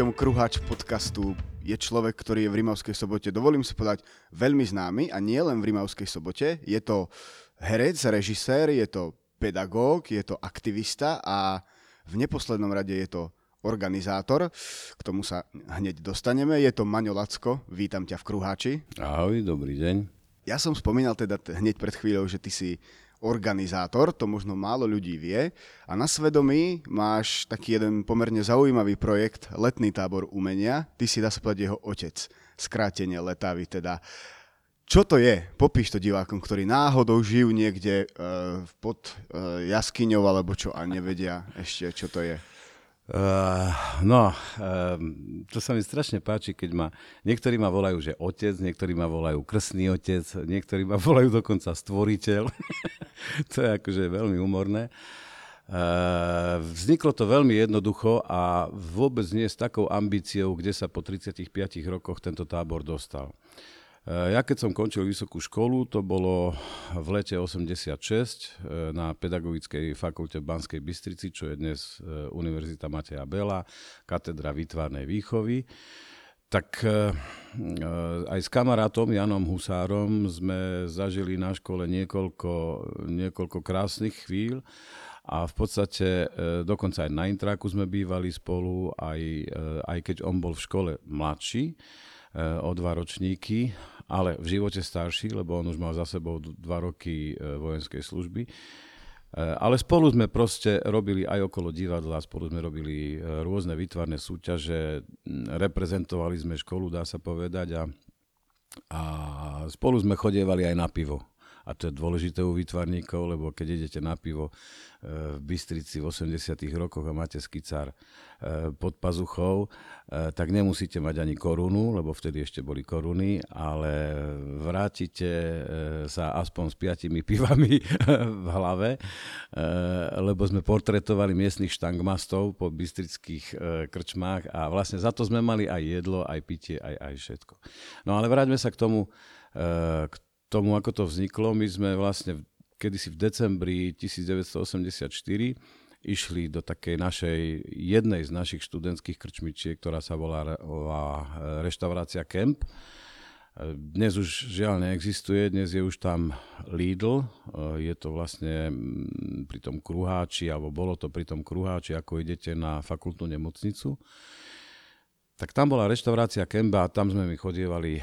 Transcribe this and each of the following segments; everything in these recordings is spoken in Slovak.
Hostom Kruhač podcastu je človek, ktorý je v Rimavskej sobote, dovolím si povedať, veľmi známy a nie len v Rimavskej sobote. Je to herec, režisér, je to pedagóg, je to aktivista a v neposlednom rade je to organizátor. K tomu sa hneď dostaneme. Je to Maňo Lacko, vítam ťa v Kruháči. Ahoj, dobrý deň. Ja som spomínal teda hneď pred chvíľou, že ty si organizátor, to možno málo ľudí vie. A na svedomí máš taký jeden pomerne zaujímavý projekt, letný tábor umenia. Ty si, dá sa povedať, jeho otec. Skrátenie letavy teda. Čo to je? Popíš to divákom, ktorí náhodou žijú niekde uh, pod uh, jaskyňou alebo čo a nevedia ešte, čo to je. Uh, no, uh, to sa mi strašne páči, keď ma, niektorí ma volajú, že otec, niektorí ma volajú krsný otec, niektorí ma volajú dokonca stvoriteľ. to je akože veľmi humorné. Uh, vzniklo to veľmi jednoducho a vôbec nie s takou ambíciou, kde sa po 35 rokoch tento tábor dostal. Ja keď som končil vysokú školu, to bolo v lete 86 eh, na Pedagogickej fakulte v Banskej Bystrici, čo je dnes eh, Univerzita Mateja Bela, katedra výtvarnej výchovy. Tak aj s kamarátom Janom Husárom sme zažili na škole niekoľko, niekoľko krásnych chvíľ a v podstate dokonca aj na intraku sme bývali spolu, aj, aj keď on bol v škole mladší, o dva ročníky ale v živote starší, lebo on už mal za sebou dva roky e, vojenskej služby. E, ale spolu sme proste robili aj okolo divadla, spolu sme robili rôzne výtvarné súťaže, reprezentovali sme školu, dá sa povedať, a, a spolu sme chodievali aj na pivo. A to je dôležité u výtvarníkov, lebo keď idete na pivo v Bystrici v 80 rokoch a máte skicár pod pazuchou, tak nemusíte mať ani korunu, lebo vtedy ešte boli koruny, ale vrátite sa aspoň s piatimi pivami v hlave, lebo sme portretovali miestnych štangmastov po bystrických krčmách a vlastne za to sme mali aj jedlo, aj pitie, aj, aj všetko. No ale vráťme sa k tomu, k tomu, ako to vzniklo. My sme vlastne kedysi v decembri 1984 išli do takej našej, jednej z našich študentských krčmičiek, ktorá sa volá, e, reštaurácia Kemp. E, dnes už žiaľ neexistuje, dnes je už tam Lidl, e, je to vlastne pri tom kruháči, alebo bolo to pri tom kruháči, ako idete na fakultnú nemocnicu. Tak tam bola reštaurácia Kemba a tam sme my chodievali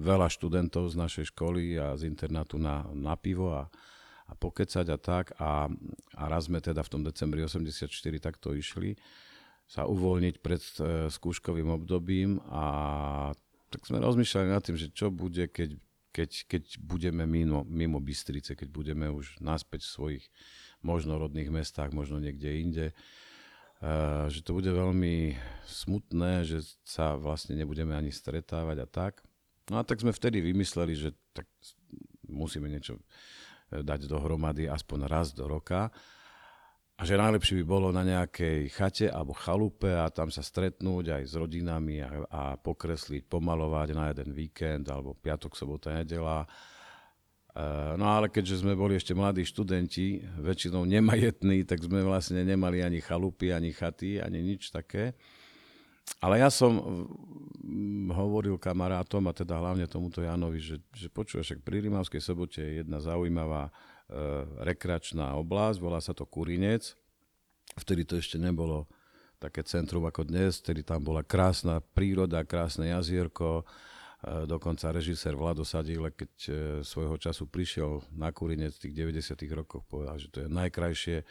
veľa študentov z našej školy a z internátu na, na pivo a, a pokecať a tak. A, a raz sme teda v tom decembri 84 takto išli sa uvoľniť pred e, skúškovým obdobím a tak sme rozmýšľali nad tým, že čo bude, keď, keď, keď budeme mimo, mimo Bystrice, keď budeme už naspäť v svojich možno rodných mestách, možno niekde inde že to bude veľmi smutné, že sa vlastne nebudeme ani stretávať a tak. No a tak sme vtedy vymysleli, že tak musíme niečo e, dať dohromady aspoň raz do roka a že najlepšie by bolo na nejakej chate alebo chalupe a tam sa stretnúť aj s rodinami a, a pokresliť, pomalovať na jeden víkend alebo piatok, sobota, nedela No ale keďže sme boli ešte mladí študenti, väčšinou nemajetní, tak sme vlastne nemali ani chalupy, ani chaty, ani nič také. Ale ja som hovoril kamarátom, a teda hlavne tomuto Janovi, že, že počúvaš, však pri Rimavskej sobote je jedna zaujímavá e, rekreačná oblasť, volá sa to Kurinec. Vtedy to ešte nebolo také centrum ako dnes, vtedy tam bola krásna príroda, krásne jazierko, Dokonca režisér Vlado Sadíle, keď e, svojho času prišiel na Kurinec v tých 90. rokoch, povedal, že to je najkrajšie e,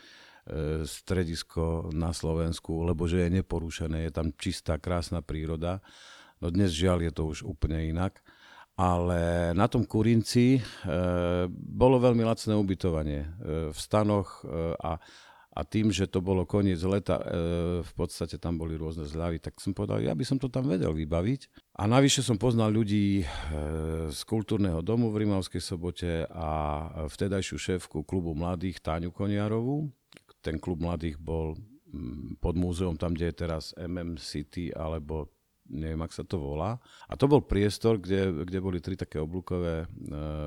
stredisko na Slovensku, lebo že je neporušené, je tam čistá, krásna príroda. No dnes žiaľ je to už úplne inak. Ale na tom Kurinci e, bolo veľmi lacné ubytovanie e, v stanoch e, a a tým, že to bolo koniec leta, e, v podstate tam boli rôzne zľavy, tak som povedal, ja by som to tam vedel vybaviť. A navyše som poznal ľudí e, z kultúrneho domu v Rimavskej sobote a vtedajšiu šéfku klubu mladých Táňu Koniarovú. Ten klub mladých bol mm, pod múzeum, tam, kde je teraz MM City, alebo neviem, ak sa to volá. A to bol priestor, kde, kde boli tri také oblúkové e,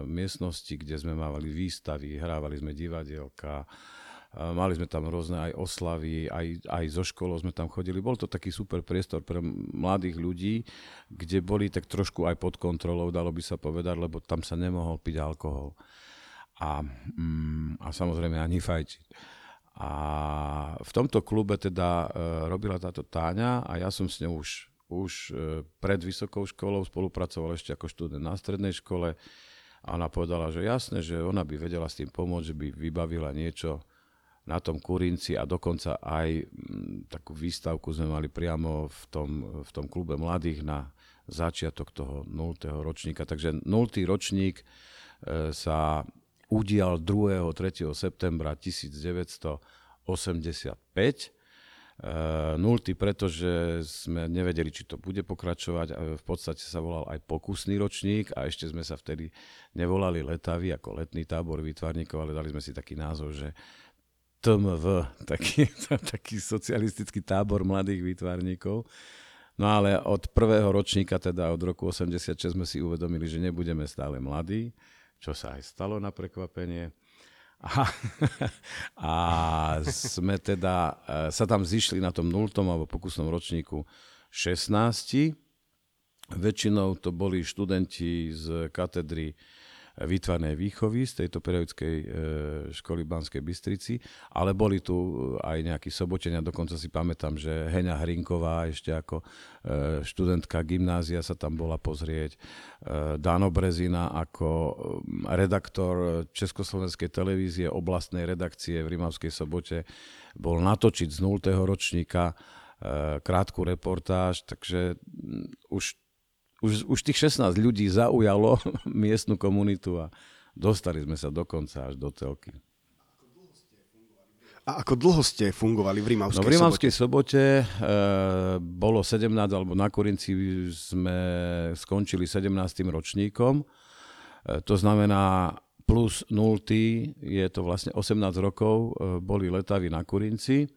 miestnosti, kde sme mávali výstavy, hrávali sme divadielka, Mali sme tam rôzne aj oslavy, aj, aj zo školou sme tam chodili. Bol to taký super priestor pre mladých ľudí, kde boli tak trošku aj pod kontrolou, dalo by sa povedať, lebo tam sa nemohol piť alkohol. A, mm, a samozrejme ani fajčiť. A v tomto klube teda e, robila táto Táňa a ja som s ňou už, už e, pred vysokou školou spolupracoval ešte ako študent na strednej škole a ona povedala, že jasné, že ona by vedela s tým pomôcť, že by vybavila niečo na tom Kurinci a dokonca aj mm, takú výstavku sme mali priamo v tom, v tom klube mladých na začiatok toho 0. ročníka. Takže 0. ročník e, sa udial 2. 3. septembra 1985. E, nultý, pretože sme nevedeli, či to bude pokračovať. V podstate sa volal aj pokusný ročník a ešte sme sa vtedy nevolali letavy ako letný tábor výtvarníkov, ale dali sme si taký názov, že TMV, taký, taký socialistický tábor mladých výtvarníkov. No ale od prvého ročníka, teda od roku 86, sme si uvedomili, že nebudeme stále mladí, čo sa aj stalo na prekvapenie. A, a sme teda, e, sa tam zišli na tom 0. alebo pokusnom ročníku 16. Väčšinou to boli študenti z katedry výtvarnej výchovy z tejto periodickej e, školy Banskej Bystrici, ale boli tu aj nejakí sobotenia, dokonca si pamätám, že Heňa Hrinková ešte ako e, študentka gymnázia sa tam bola pozrieť, e, Dano Brezina ako redaktor Československej televízie oblastnej redakcie v Rimavskej sobote bol natočiť z 0. ročníka krátku reportáž, takže už už, už tých 16 ľudí zaujalo miestnu komunitu a dostali sme sa dokonca až do telky. A ako dlho ste fungovali v Rimavskej sobote? No v Rimavskej sobote, sobote e, bolo 17, alebo na Kurinci sme skončili 17. ročníkom. E, to znamená plus 0, je to vlastne 18 rokov, e, boli letavy na Kurinci.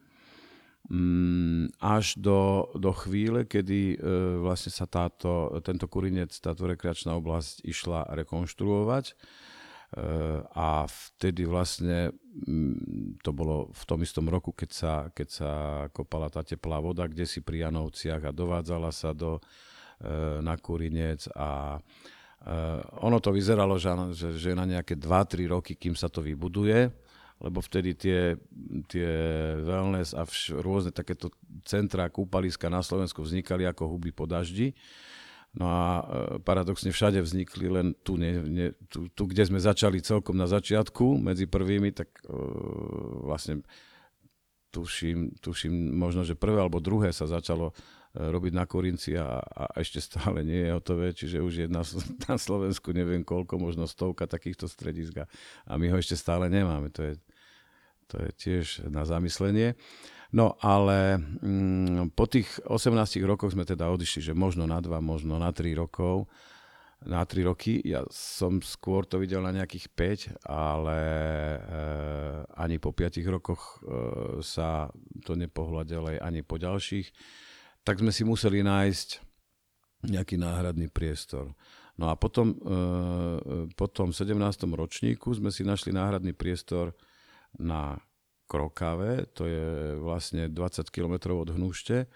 Mm, až do, do chvíle, kedy e, vlastne sa táto, tento kurinec, táto rekreačná oblasť išla rekonštruovať. E, a vtedy vlastne mm, to bolo v tom istom roku, keď sa, keď sa kopala tá teplá voda, kde si pri Janovciach a dovádzala sa do, e, na kurinec a ono to vyzeralo, že, že, že na nejaké 2-3 roky, kým sa to vybuduje, lebo vtedy tie, tie wellness a vš, rôzne takéto centrá, kúpaliska na Slovensku vznikali ako huby po daždi. No a e, paradoxne všade vznikli len tu, ne, ne, tu, tu, kde sme začali celkom na začiatku, medzi prvými, tak e, vlastne tuším, tuším možno, že prvé alebo druhé sa začalo e, robiť na Korinci a, a ešte stále nie je hotové, čiže už je na, na Slovensku neviem koľko, možno stovka takýchto stredisk a my ho ešte stále nemáme. To je, to je tiež na zamyslenie. No ale mm, po tých 18 rokoch sme teda odišli, že možno na 2, možno na 3 rokov. Na 3 roky, ja som skôr to videl na nejakých 5, ale e, ani po 5 rokoch e, sa to nepohľa ďalej, ani po ďalších. Tak sme si museli nájsť nejaký náhradný priestor. No a potom, e, po tom 17. ročníku sme si našli náhradný priestor na Krokave, to je vlastne 20 km od Hnušte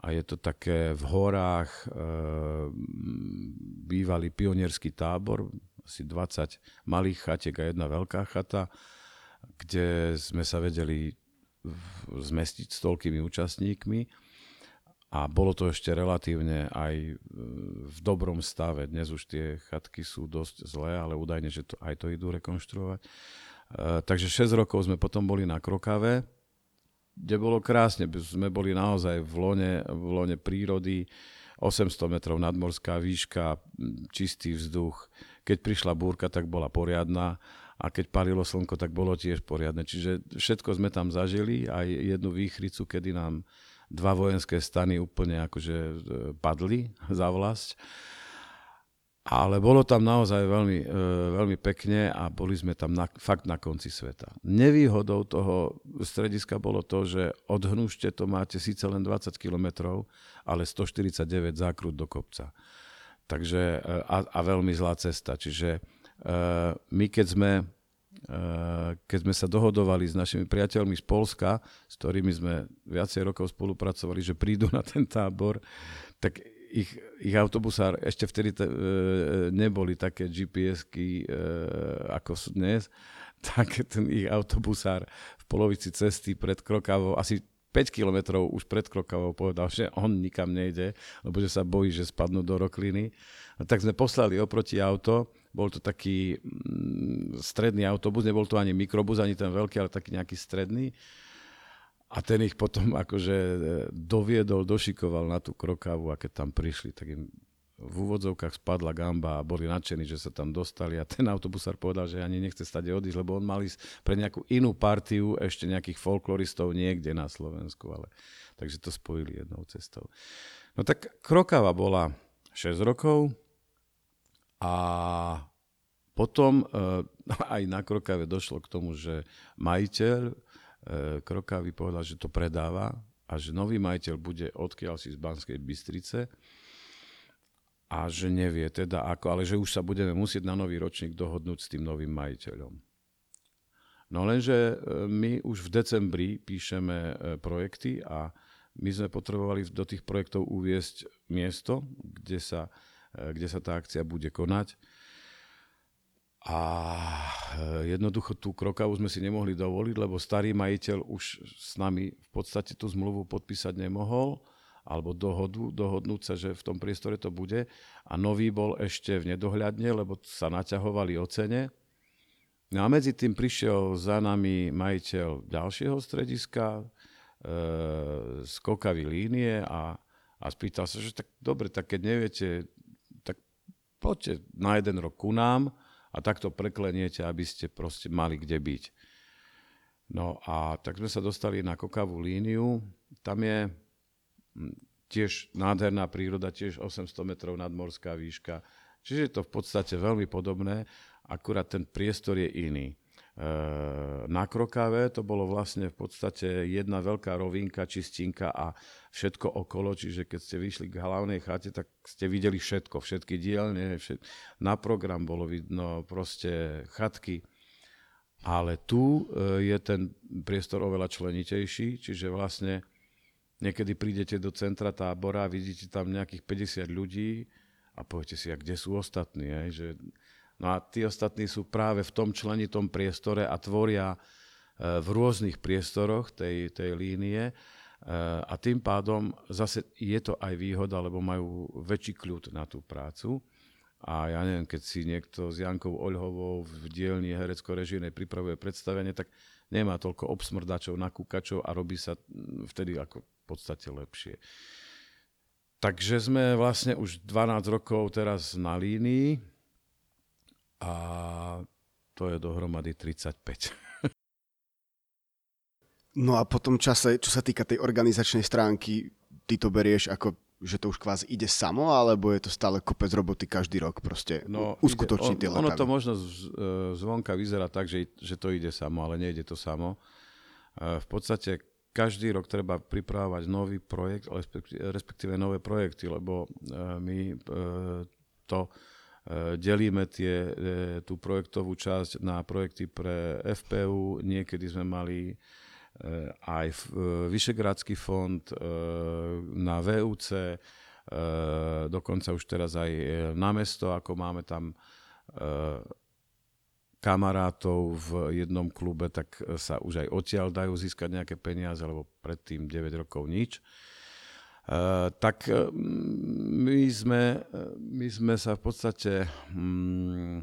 a je to také v horách e, bývalý pionierský tábor, asi 20 malých chatiek a jedna veľká chata, kde sme sa vedeli zmestiť s toľkými účastníkmi a bolo to ešte relatívne aj e, v dobrom stave. Dnes už tie chatky sú dosť zlé, ale údajne, že to, aj to idú rekonštruovať. Eh, takže 6 rokov sme potom boli na Krokave, kde bolo krásne. Sme boli naozaj v lone, v lone prírody, 800 metrov nadmorská výška, čistý vzduch. Keď prišla búrka, tak bola poriadna a keď palilo slnko, tak bolo tiež poriadne. Čiže všetko sme tam zažili, aj jednu výchricu, kedy nám dva vojenské stany úplne akože eh, padli za vlast. Ale bolo tam naozaj veľmi, e, veľmi pekne a boli sme tam na, fakt na konci sveta. Nevýhodou toho strediska bolo to, že od Hnušte to máte síce len 20 km, ale 149 zákrut do kopca. Takže, e, a, a veľmi zlá cesta. Čiže e, my keď sme keď sme sa dohodovali s našimi priateľmi z Polska, s ktorými sme viacej rokov spolupracovali, že prídu na ten tábor, tak ich, ich autobusár, ešte vtedy t- neboli také GPS-ky, ako sú dnes, tak ten ich autobusár v polovici cesty pred Krokavou, asi 5 kilometrov už pred Krokavou povedal, že on nikam nejde, lebo že sa bojí, že spadnú do rokliny. A tak sme poslali oproti auto, bol to taký mm, stredný autobus, nebol to ani mikrobus, ani ten veľký, ale taký nejaký stredný. A ten ich potom akože e, doviedol, došikoval na tú krokavu a keď tam prišli, tak im v úvodzovkách spadla gamba a boli nadšení, že sa tam dostali a ten autobusár povedal, že ani nechce stade odísť, lebo on mal ísť pre nejakú inú partiu ešte nejakých folkloristov niekde na Slovensku, ale takže to spojili jednou cestou. No tak Krokava bola 6 rokov a potom e, aj na Krokave došlo k tomu, že majiteľ e, Krokavy povedal, že to predáva a že nový majiteľ bude odkiaľ si z Banskej Bystrice a že nevie teda ako, ale že už sa budeme musieť na nový ročník dohodnúť s tým novým majiteľom. No lenže e, my už v decembri píšeme e, projekty a my sme potrebovali do tých projektov uviesť miesto, kde sa, kde sa tá akcia bude konať. A jednoducho tú krokavu sme si nemohli dovoliť, lebo starý majiteľ už s nami v podstate tú zmluvu podpísať nemohol alebo dohodu, dohodnúť sa, že v tom priestore to bude. A nový bol ešte v nedohľadne, lebo sa naťahovali o cene. No a medzi tým prišiel za nami majiteľ ďalšieho strediska, e, skokavý línie a, a spýtal sa, že tak dobre, tak keď neviete, tak poďte na jeden rok ku nám a takto prekleniete, aby ste proste mali kde byť. No a tak sme sa dostali na kokavú líniu. Tam je Tiež nádherná príroda, tiež 800 metrov nadmorská výška. Čiže je to v podstate veľmi podobné, akurát ten priestor je iný. E, na Krokave to bolo vlastne v podstate jedna veľká rovinka, čistinka a všetko okolo, čiže keď ste vyšli k hlavnej chate, tak ste videli všetko, všetky dielne, všet... na program bolo vidno proste chatky, ale tu e, je ten priestor oveľa členitejší, čiže vlastne Niekedy prídete do centra tábora, vidíte tam nejakých 50 ľudí a poviete si, a kde sú ostatní. Aj? Že, no a tí ostatní sú práve v tom členitom priestore a tvoria e, v rôznych priestoroch tej, tej línie e, a tým pádom zase je to aj výhoda, lebo majú väčší kľud na tú prácu. A ja neviem, keď si niekto s Jankou Oľhovou v dielni herecko-režijnej pripravuje predstavenie, tak nemá toľko obsmrdačov, nakúkačov a robí sa vtedy ako podstate lepšie. Takže sme vlastne už 12 rokov teraz na línii a to je dohromady 35. No a po tom čase, čo sa týka tej organizačnej stránky, ty to berieš ako že to už kvázi ide samo, alebo je to stále kopec roboty každý rok proste no, uskutočniť tie Ono to možno z, e, zvonka vyzerá tak, že, že to ide samo, ale nejde to samo. E, v podstate každý rok treba pripravovať nový projekt, respektíve nové projekty, lebo e, my to delíme tie, tú projektovú časť na projekty pre FPU, niekedy sme mali aj Vyšegradský fond na VUC, dokonca už teraz aj na mesto, ako máme tam kamarátov v jednom klube, tak sa už aj odtiaľ dajú získať nejaké peniaze, lebo predtým 9 rokov nič. Uh, tak uh, my, sme, my sme sa v podstate um,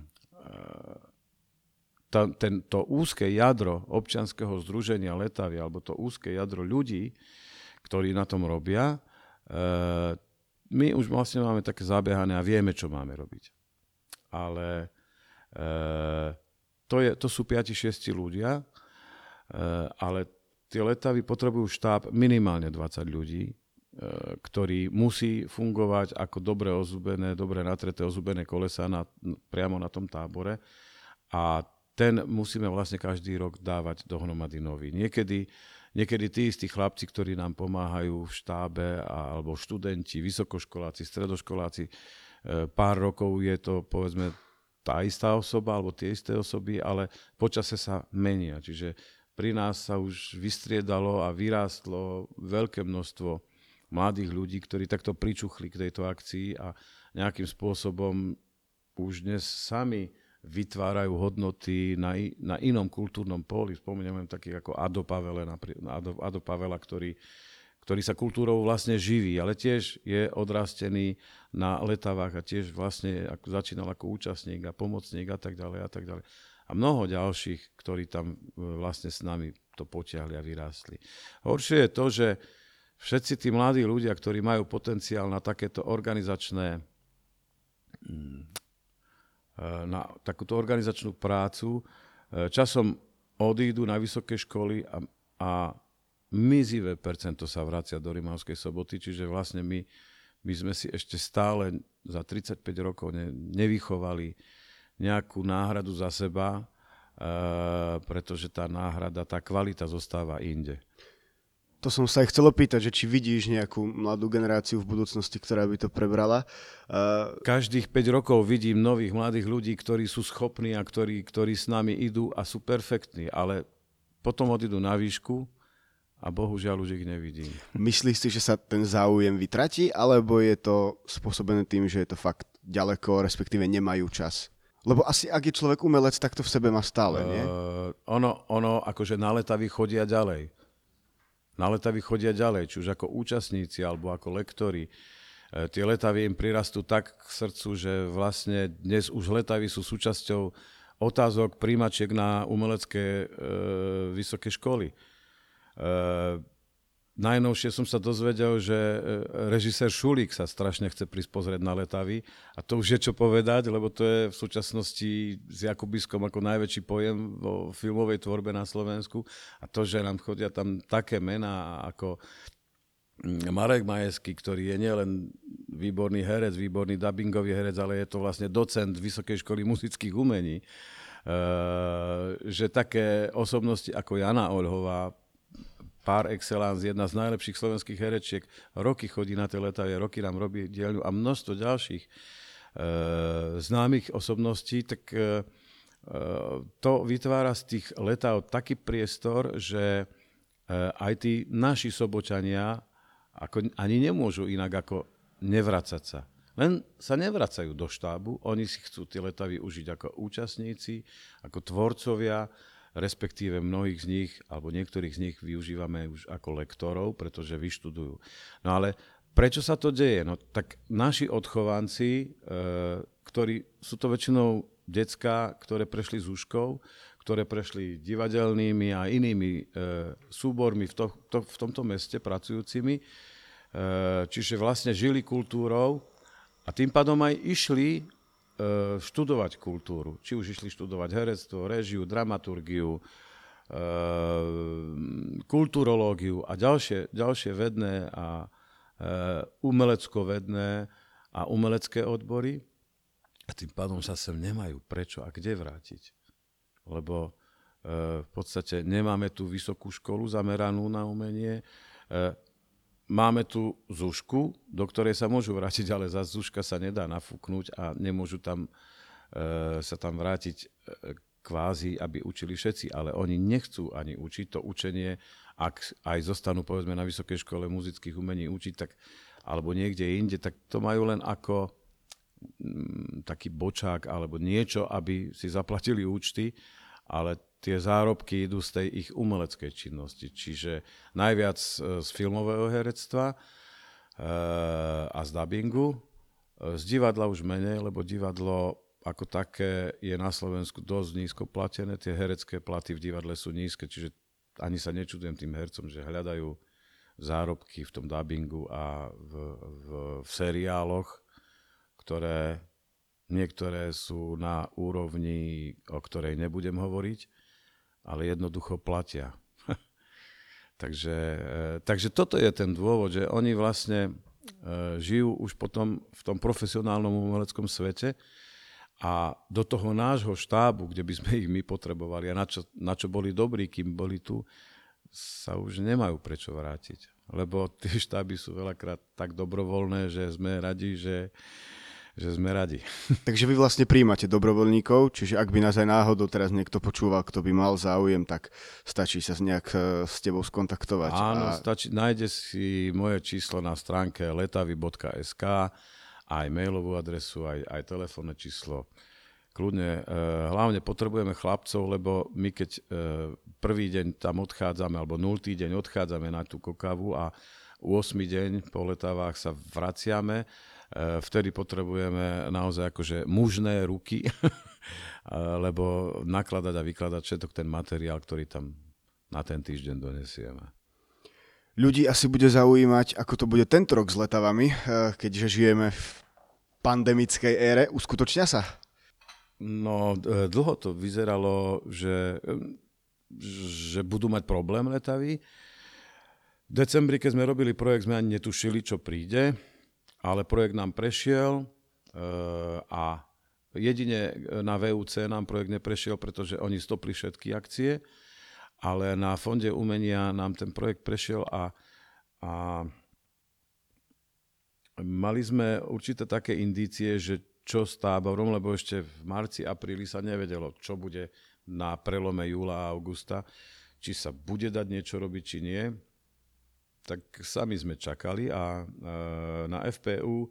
ta, ten, to úzke jadro občianského združenia Letavy, alebo to úzke jadro ľudí, ktorí na tom robia, my už vlastne máme také zabiehané a vieme, čo máme robiť. Ale to, je, to sú 5-6 ľudia, eh, ale tie letavy potrebujú štáb minimálne 20 ľudí, eh, ktorý musí fungovať ako dobre ozubené, dobre natreté ozubené kolesa na, priamo na tom tábore a ten musíme vlastne každý rok dávať dohromady nový. Niekedy, niekedy tí istí chlapci, ktorí nám pomáhajú v štábe, alebo študenti, vysokoškoláci, stredoškoláci, eh, pár rokov je to povedzme tá istá osoba alebo tie isté osoby, ale počase sa menia. Čiže pri nás sa už vystriedalo a vyrástlo veľké množstvo mladých ľudí, ktorí takto pričuchli k tejto akcii a nejakým spôsobom už dnes sami vytvárajú hodnoty na, na inom kultúrnom poli. Spomínam takých ako Ado, Pavele, Ado, Ado Pavela, ktorý, ktorý sa kultúrou vlastne živí, ale tiež je odrastený na letavách a tiež vlastne ako, začínal ako účastník a pomocník a tak ďalej a tak ďalej. A mnoho ďalších, ktorí tam e, vlastne s nami to potiahli a vyrástli. Horšie je to, že všetci tí mladí ľudia, ktorí majú potenciál na takéto organizačné mm, na takúto organizačnú prácu. Eh, časom odídu na vysoké školy a, a mizivé percento sa vracia do Rimavskej soboty, čiže vlastne my, my sme si ešte stále za 35 rokov ne, nevychovali nejakú náhradu za seba, e, pretože tá náhrada, tá kvalita zostáva inde. To som sa aj chcel opýtať, že či vidíš nejakú mladú generáciu v budúcnosti, ktorá by to prebrala. Uh... Každých 5 rokov vidím nových mladých ľudí, ktorí sú schopní a ktorí, ktorí s nami idú a sú perfektní, ale potom odídu na výšku a bohužiaľ už ich nevidím. Myslíš si, že sa ten záujem vytratí, alebo je to spôsobené tým, že je to fakt ďaleko, respektíve nemajú čas? Lebo asi ak je človek umelec, tak to v sebe má stále, nie? Uh, ono, ono akože na letavy chodia ďalej na letavy chodia ďalej, či už ako účastníci alebo ako lektori. E, tie letavy im prirastú tak k srdcu, že vlastne dnes už letavy sú súčasťou otázok príjmačiek na umelecké e, vysoké školy. E, Najnovšie som sa dozvedel, že e, režisér Šulík sa strašne chce prísť pozrieť na letavy. A to už je čo povedať, lebo to je v súčasnosti s Jakubiskom ako najväčší pojem vo filmovej tvorbe na Slovensku. A to, že nám chodia tam také mená ako mm, Marek Majesky, ktorý je nielen výborný herec, výborný dubbingový herec, ale je to vlastne docent Vysokej školy muzických umení, e, že také osobnosti ako Jana Olhová par excellence, jedna z najlepších slovenských herečiek, roky chodí na tie letavie, roky nám robí dielňu a množstvo ďalších e, známych osobností, tak e, to vytvára z tých letáv taký priestor, že e, aj tí naši sobočania ako, ani nemôžu inak ako nevracať sa. Len sa nevracajú do štábu, oni si chcú tie letavy užiť ako účastníci, ako tvorcovia, respektíve mnohých z nich, alebo niektorých z nich využívame už ako lektorov, pretože vyštudujú. No ale prečo sa to deje? No tak naši odchovanci, e, ktorí sú to väčšinou decka, ktoré prešli zúškou, ktoré prešli divadelnými a inými e, súbormi v, to, to, v tomto meste pracujúcimi, e, čiže vlastne žili kultúrou a tým pádom aj išli študovať kultúru. Či už išli študovať herectvo, režiu, dramaturgiu, e, kulturológiu a ďalšie, ďalšie vedné a e, umelecko-vedné a umelecké odbory. A tým pádom sa sem nemajú prečo a kde vrátiť. Lebo v podstate nemáme tú vysokú školu zameranú na umenie, Máme tu Zušku, do ktorej sa môžu vrátiť, ale za Zuška sa nedá nafúknúť a nemôžu tam, e, sa tam vrátiť e, kvázi, aby učili všetci, ale oni nechcú ani učiť. To učenie, ak aj zostanú povedzme na Vysokej škole muzických umení učiť, tak, alebo niekde inde, tak to majú len ako mm, taký bočák alebo niečo, aby si zaplatili účty, ale tie zárobky idú z tej ich umeleckej činnosti. Čiže najviac z filmového herectva e, a z dubbingu. E, z divadla už menej, lebo divadlo ako také je na Slovensku dosť nízko platené. Tie herecké platy v divadle sú nízke, čiže ani sa nečudujem tým hercom, že hľadajú zárobky v tom dubbingu a v, v, v seriáloch, ktoré niektoré sú na úrovni, o ktorej nebudem hovoriť, ale jednoducho platia. takže, e, takže toto je ten dôvod, že oni vlastne e, žijú už potom v tom profesionálnom umeleckom svete a do toho nášho štábu, kde by sme ich my potrebovali a na čo, na čo boli dobrí, kým boli tu, sa už nemajú prečo vrátiť. Lebo tie štáby sú veľakrát tak dobrovoľné, že sme radi, že že sme radi. Takže vy vlastne príjmate dobrovoľníkov, čiže ak by nás aj náhodou teraz niekto počúval, kto by mal záujem, tak stačí sa nejak e, s tebou skontaktovať. Áno, a... stačí, nájde si moje číslo na stránke letavy.sk, aj mailovú adresu, aj, aj telefónne číslo. Kľudne, e, hlavne potrebujeme chlapcov, lebo my keď e, prvý deň tam odchádzame, alebo nultý deň odchádzame na tú kokavu a 8. deň po letavách sa vraciame, vtedy potrebujeme naozaj akože mužné ruky, lebo nakladať a vykladať všetok ten materiál, ktorý tam na ten týždeň donesieme. Ľudí asi bude zaujímať, ako to bude tento rok s letavami, eh, keďže žijeme v pandemickej ére. Uskutočnia sa? No, eh, dlho to vyzeralo, že, že budú mať problém letavy. V decembri, keď sme robili projekt, sme ani netušili, čo príde ale projekt nám prešiel eh, a jedine na VUC nám projekt neprešiel, pretože oni stopli všetky akcie, ale na Fonde umenia nám ten projekt prešiel a, a mali sme určité také indície, že čo s táborom, lebo ešte v marci, apríli sa nevedelo, čo bude na prelome júla a augusta, či sa bude dať niečo robiť, či nie tak sami sme čakali a na FPU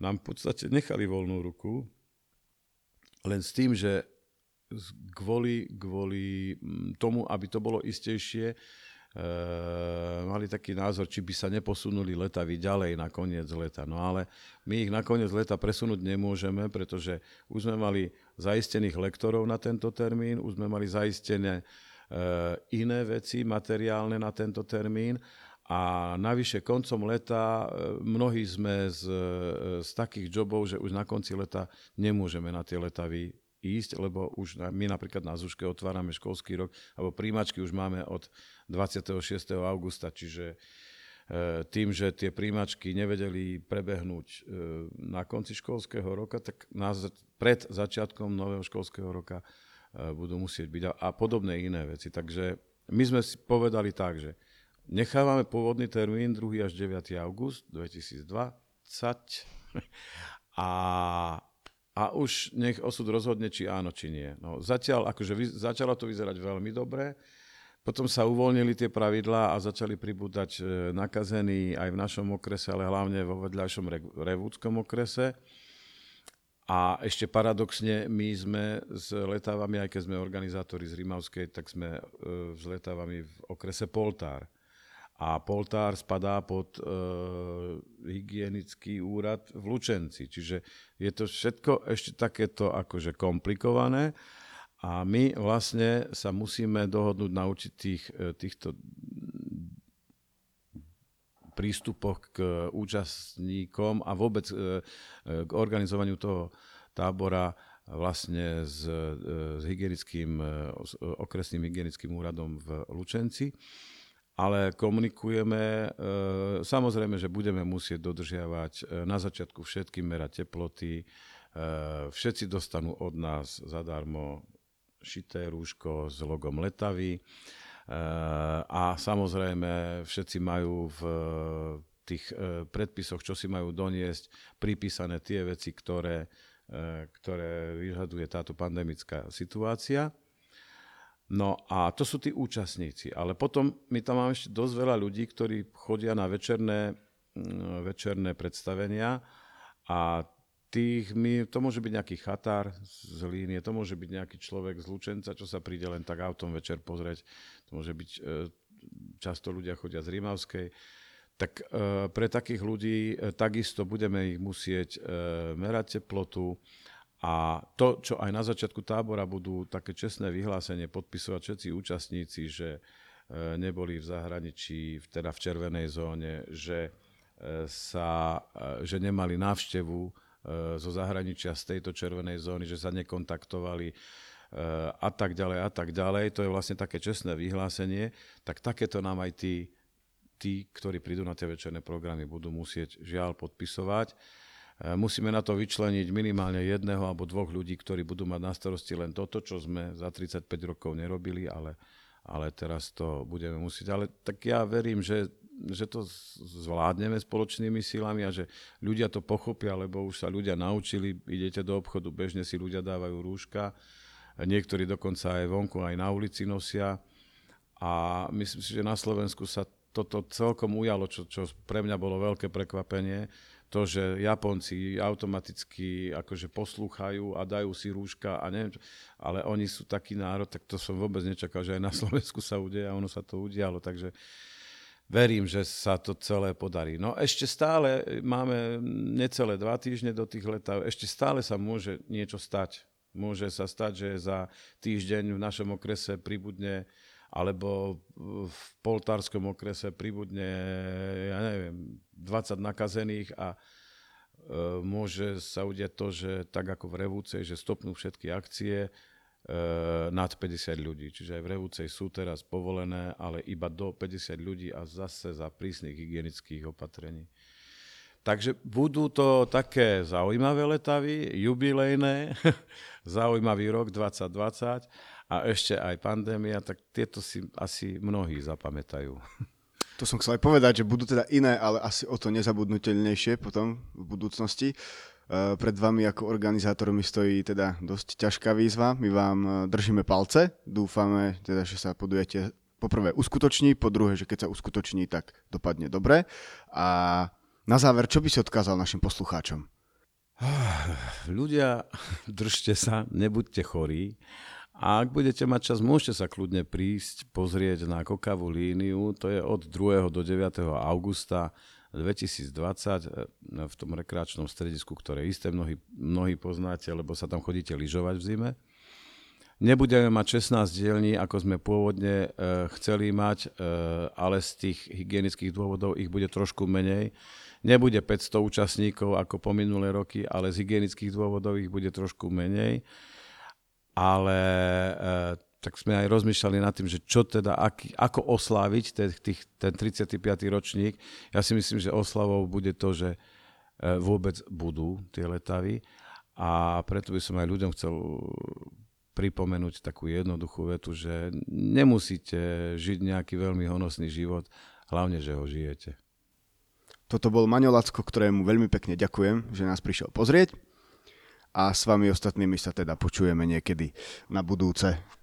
nám v podstate nechali voľnú ruku, len s tým, že kvôli, kvôli tomu, aby to bolo istejšie, e, mali taký názor, či by sa neposunuli letavy ďalej na koniec leta. No ale my ich na koniec leta presunúť nemôžeme, pretože už sme mali zaistených lektorov na tento termín, už sme mali zaistené e, iné veci materiálne na tento termín a navyše koncom leta e, mnohí sme z, e, z takých jobov, že už na konci leta nemôžeme na tie letavy ísť, lebo už my napríklad na Zuške otvárame školský rok, alebo príjmačky už máme od 26. augusta, čiže e, tým, že tie príjmačky nevedeli prebehnúť na konci školského roka, tak nás pred začiatkom nového školského roka budú musieť byť a podobné iné veci. Takže my sme si povedali tak, že Nechávame pôvodný termín 2. až 9. august 2020 a, a už nech osud rozhodne, či áno, či nie. No, zatiaľ, akože vy, začalo to vyzerať veľmi dobre, potom sa uvoľnili tie pravidlá a začali pribúdať e, nakazení aj v našom okrese, ale hlavne vo vedľajšom revúdskom okrese. A ešte paradoxne, my sme s letávami, aj keď sme organizátori z Rimavskej, tak sme e, s letávami v okrese Poltár a Poltár spadá pod e, hygienický úrad v Lučenci. Čiže je to všetko ešte takéto akože komplikované a my vlastne sa musíme dohodnúť na určitých e, týchto prístupoch k účastníkom a vôbec e, e k organizovaniu toho tábora vlastne s, e, s hygienickým, e, okresným hygienickým úradom v Lučenci ale komunikujeme. E, samozrejme, že budeme musieť dodržiavať e, na začiatku všetky merať teploty. E, všetci dostanú od nás zadarmo šité rúško s logom letavy. A samozrejme, všetci majú v tých predpisoch, čo si majú doniesť, pripísané tie veci, ktoré, ktoré vyžaduje táto pandemická situácia. No a to sú tí účastníci. Ale potom my tam máme ešte dosť veľa ľudí, ktorí chodia na večerné, mm, večerné predstavenia a tých, my, to môže byť nejaký chatár z Línie, to môže byť nejaký človek z Lučenca, čo sa príde len tak autom večer pozrieť, to môže byť, e, často ľudia chodia z Rímavskej, tak e, pre takých ľudí e, takisto budeme ich musieť merať teplotu, a to, čo aj na začiatku tábora budú také čestné vyhlásenie podpisovať všetci účastníci, že e, neboli v zahraničí, teda v červenej zóne, že, e, sa, e, že nemali návštevu zo zahraničia z tejto červenej zóny, že sa nekontaktovali a tak ďalej a tak ďalej. To je vlastne také čestné vyhlásenie. Tak takéto nám aj tí, tí, ktorí prídu na tie večerné programy, budú musieť žiaľ podpisovať. E, musíme na to vyčleniť minimálne jedného alebo dvoch ľudí, ktorí budú mať na starosti len toto, čo sme za 35 rokov nerobili, ale, ale teraz to budeme musieť. Ale tak ja verím, že že to zvládneme spoločnými silami a že ľudia to pochopia, lebo už sa ľudia naučili, idete do obchodu, bežne si ľudia dávajú rúška, niektorí dokonca aj vonku, aj na ulici nosia a myslím si, že na Slovensku sa toto celkom ujalo, čo, čo pre mňa bolo veľké prekvapenie, to, že Japonci automaticky akože poslúchajú a dajú si rúška a neviem, čo, ale oni sú taký národ, tak to som vôbec nečakal, že aj na Slovensku sa udeje a ono sa to udialo, takže verím, že sa to celé podarí. No ešte stále máme necelé dva týždne do tých letov, ešte stále sa môže niečo stať. Môže sa stať, že za týždeň v našom okrese pribudne alebo v poltárskom okrese pribudne, ja neviem, 20 nakazených a e, môže sa udiať to, že tak ako v Revúcej, že stopnú všetky akcie e, nad 50 ľudí. Čiže aj v Revúcej sú teraz povolené, ale iba do 50 ľudí a zase za prísnych hygienických opatrení. Takže budú to také zaujímavé letavy, jubilejné, zaujímavý rok 2020 a ešte aj pandémia, tak tieto si asi mnohí zapamätajú. To som chcel aj povedať, že budú teda iné, ale asi o to nezabudnutelnejšie potom v budúcnosti. E, pred vami ako organizátormi stojí teda dosť ťažká výzva. My vám e, držíme palce. Dúfame teda, že sa podujete poprvé uskutoční, po druhé, že keď sa uskutoční, tak dopadne dobre. A na záver, čo by si odkázal našim poslucháčom? Ľudia, držte sa, nebuďte chorí a ak budete mať čas, môžete sa kľudne prísť pozrieť na kokavú líniu. To je od 2. do 9. augusta 2020 e, v tom rekreačnom stredisku, ktoré isté mnohí, mnohí poznáte, lebo sa tam chodíte lyžovať v zime. Nebudeme mať 16 dielní, ako sme pôvodne e, chceli mať, e, ale z tých hygienických dôvodov ich bude trošku menej. Nebude 500 účastníkov ako po minulé roky, ale z hygienických dôvodov ich bude trošku menej ale e, tak sme aj rozmýšľali nad tým, že čo teda, aký, ako osláviť ten, tých, ten 35. ročník. Ja si myslím, že oslavou bude to, že e, vôbec budú tie letavy a preto by som aj ľuďom chcel pripomenúť takú jednoduchú vetu, že nemusíte žiť nejaký veľmi honosný život, hlavne, že ho žijete. Toto bol Maňo ktorému veľmi pekne ďakujem, že nás prišiel pozrieť a s vami ostatnými sa teda počujeme niekedy na budúce.